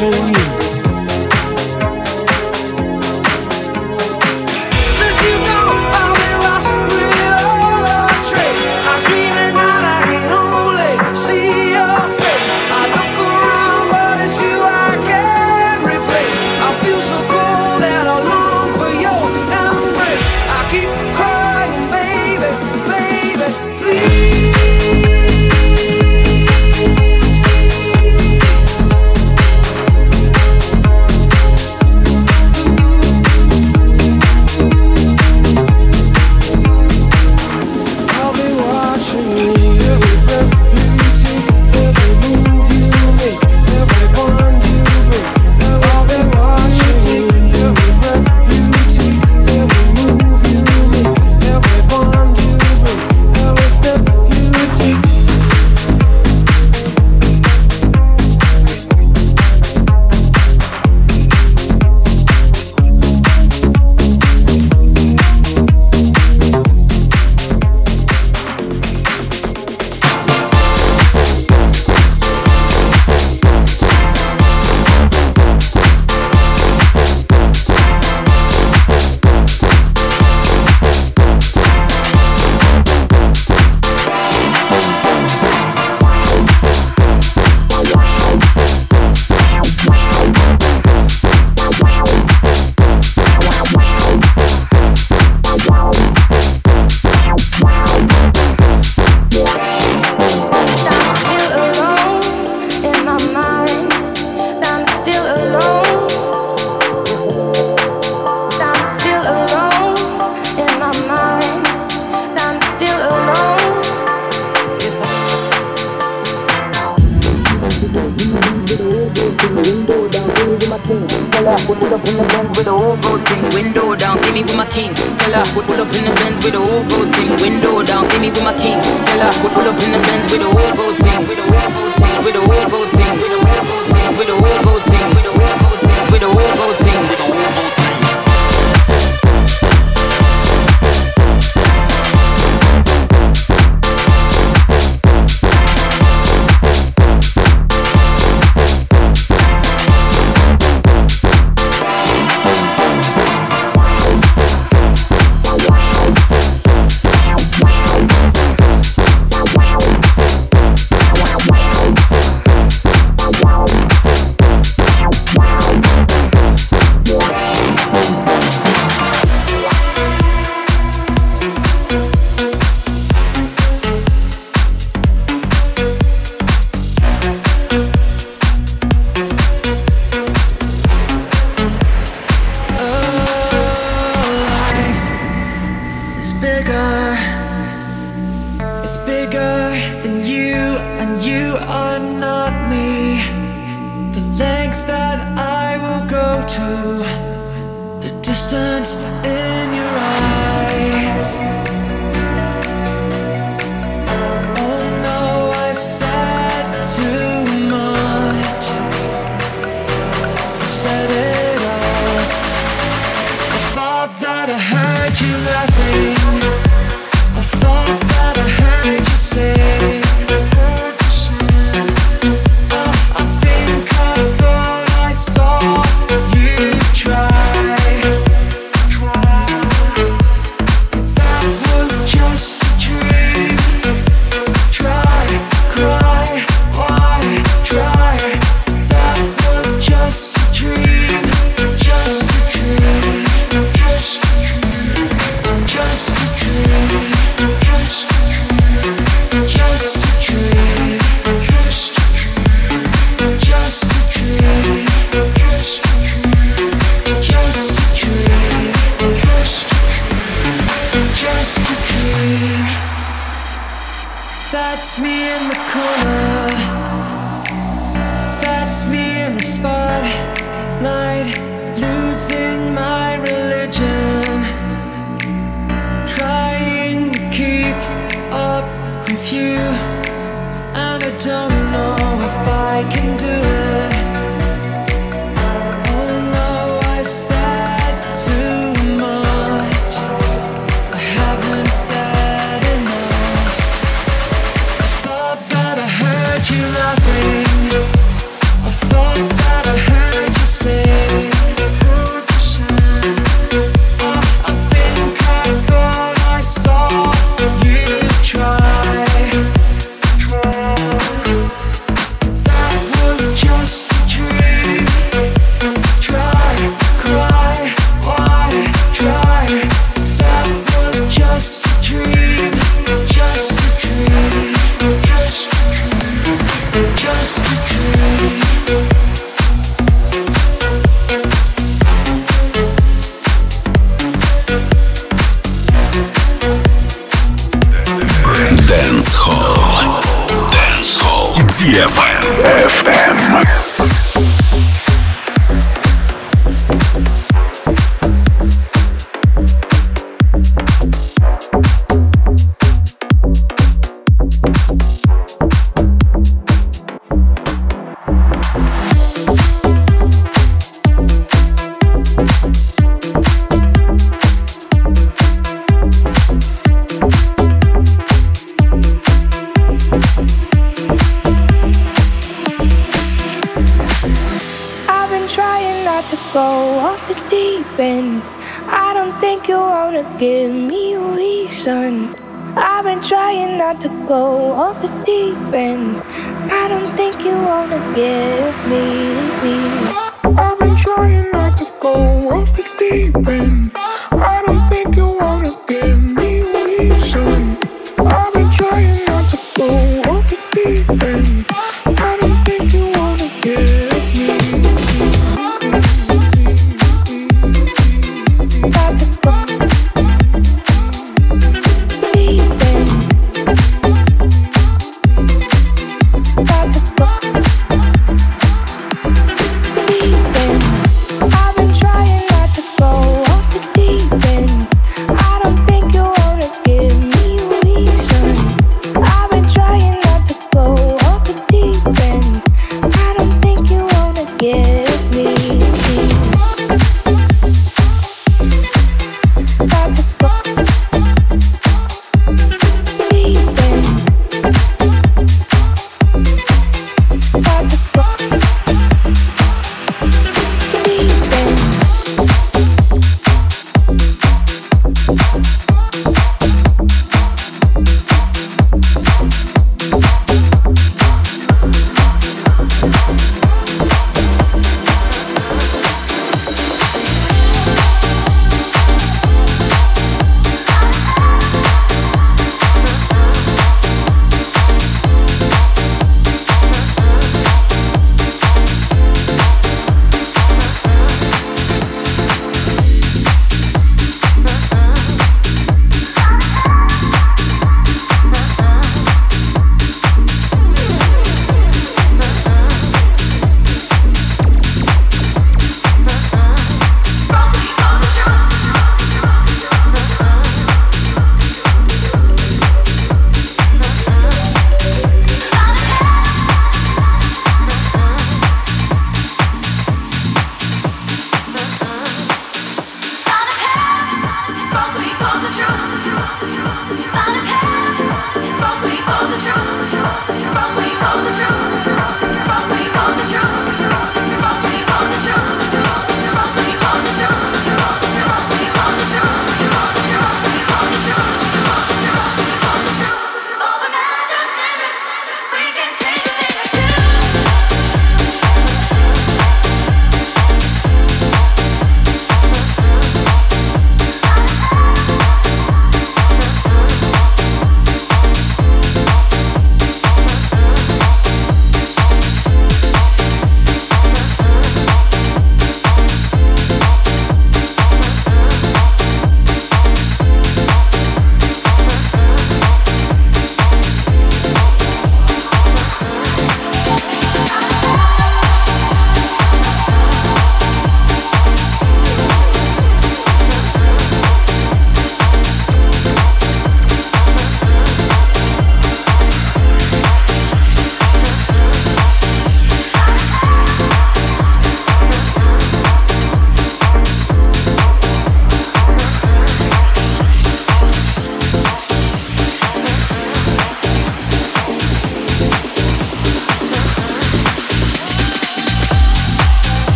passion I've been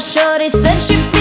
Shorty said she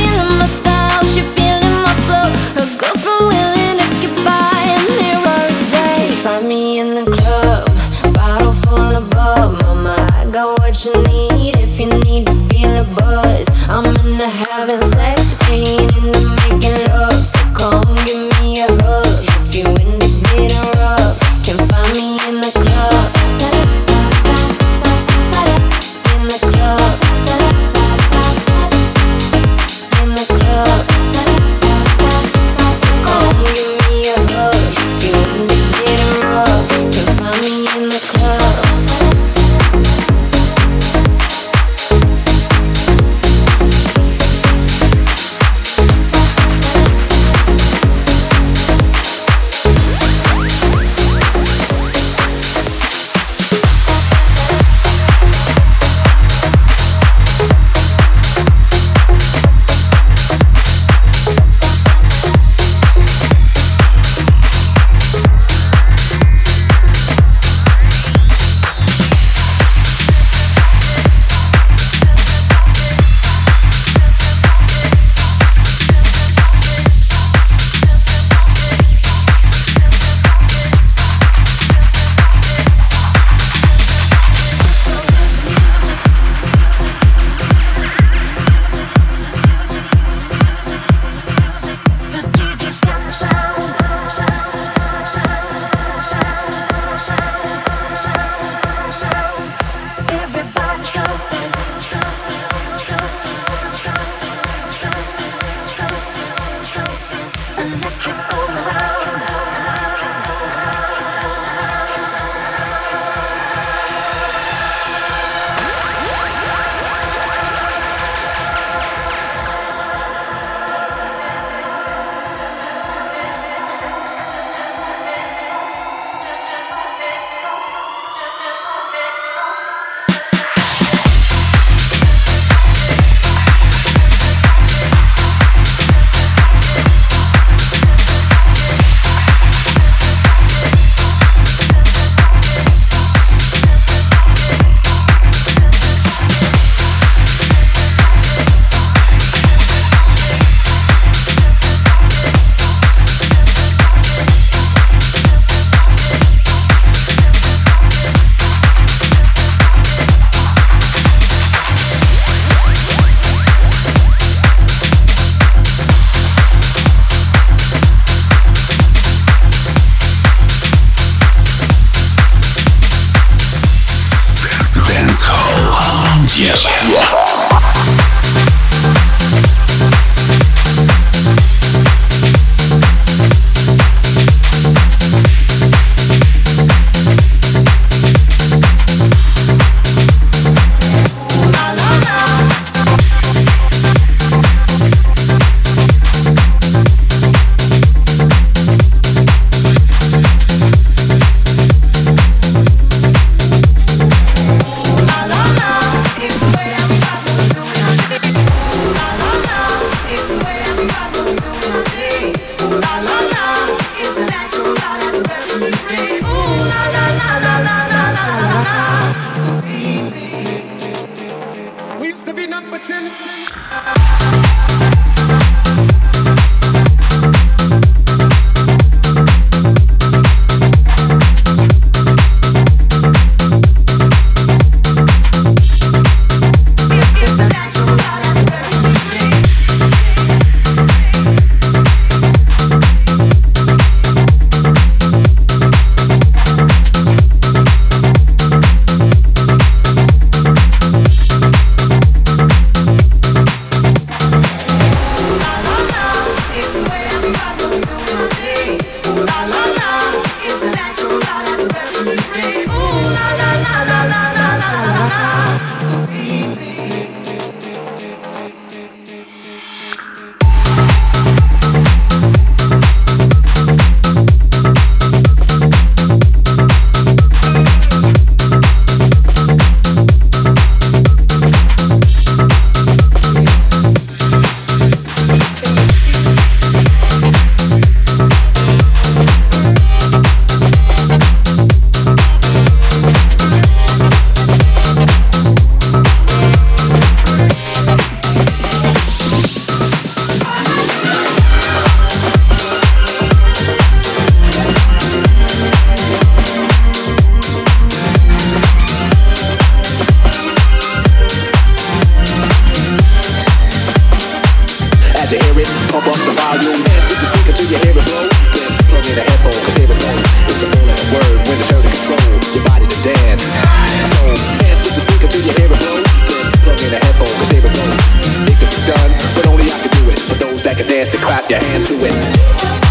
To clap your hands to it.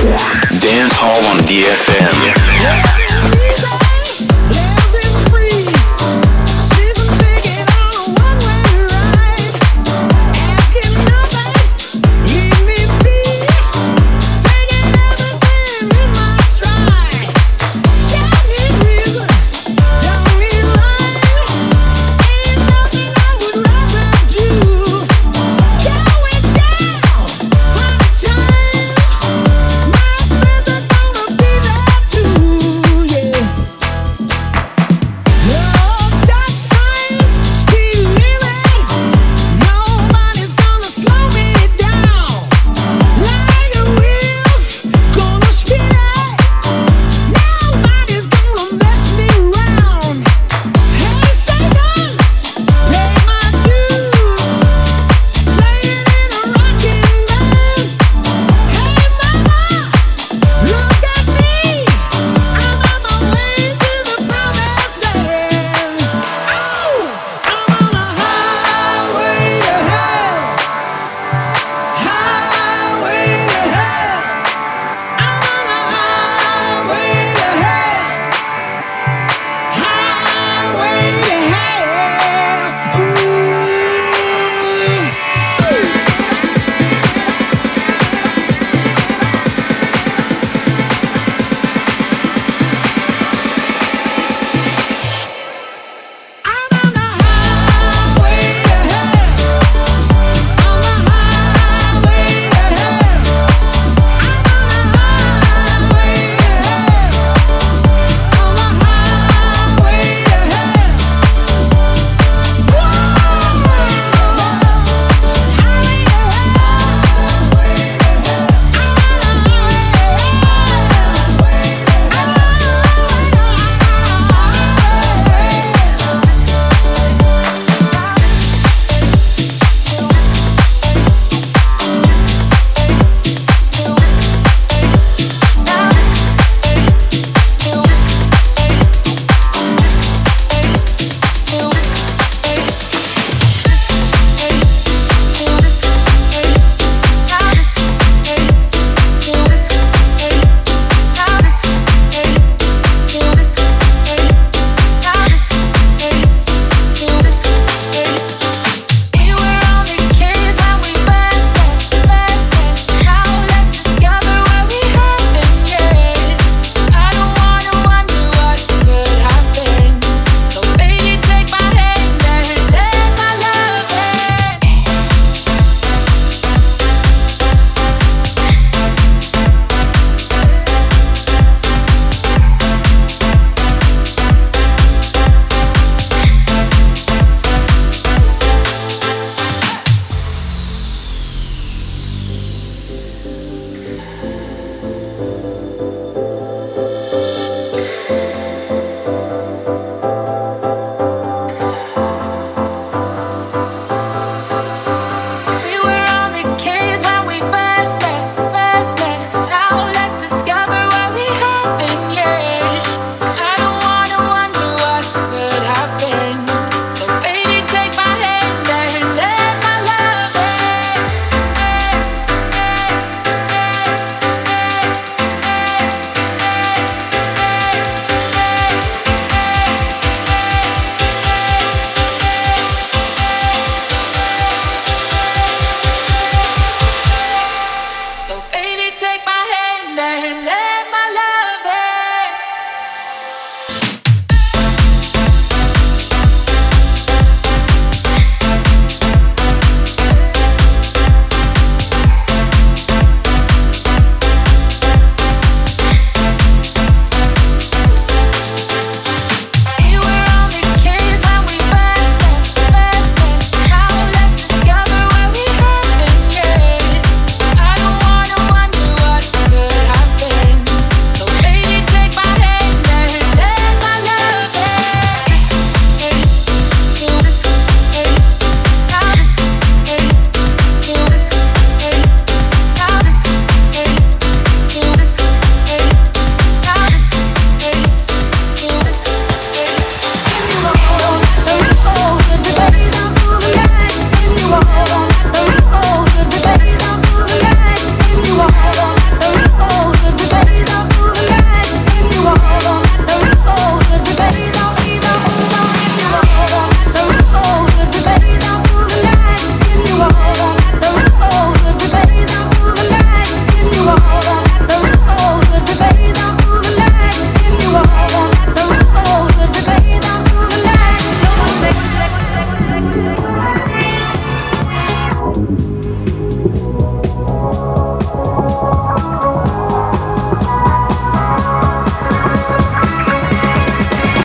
Dance Hall on DFM.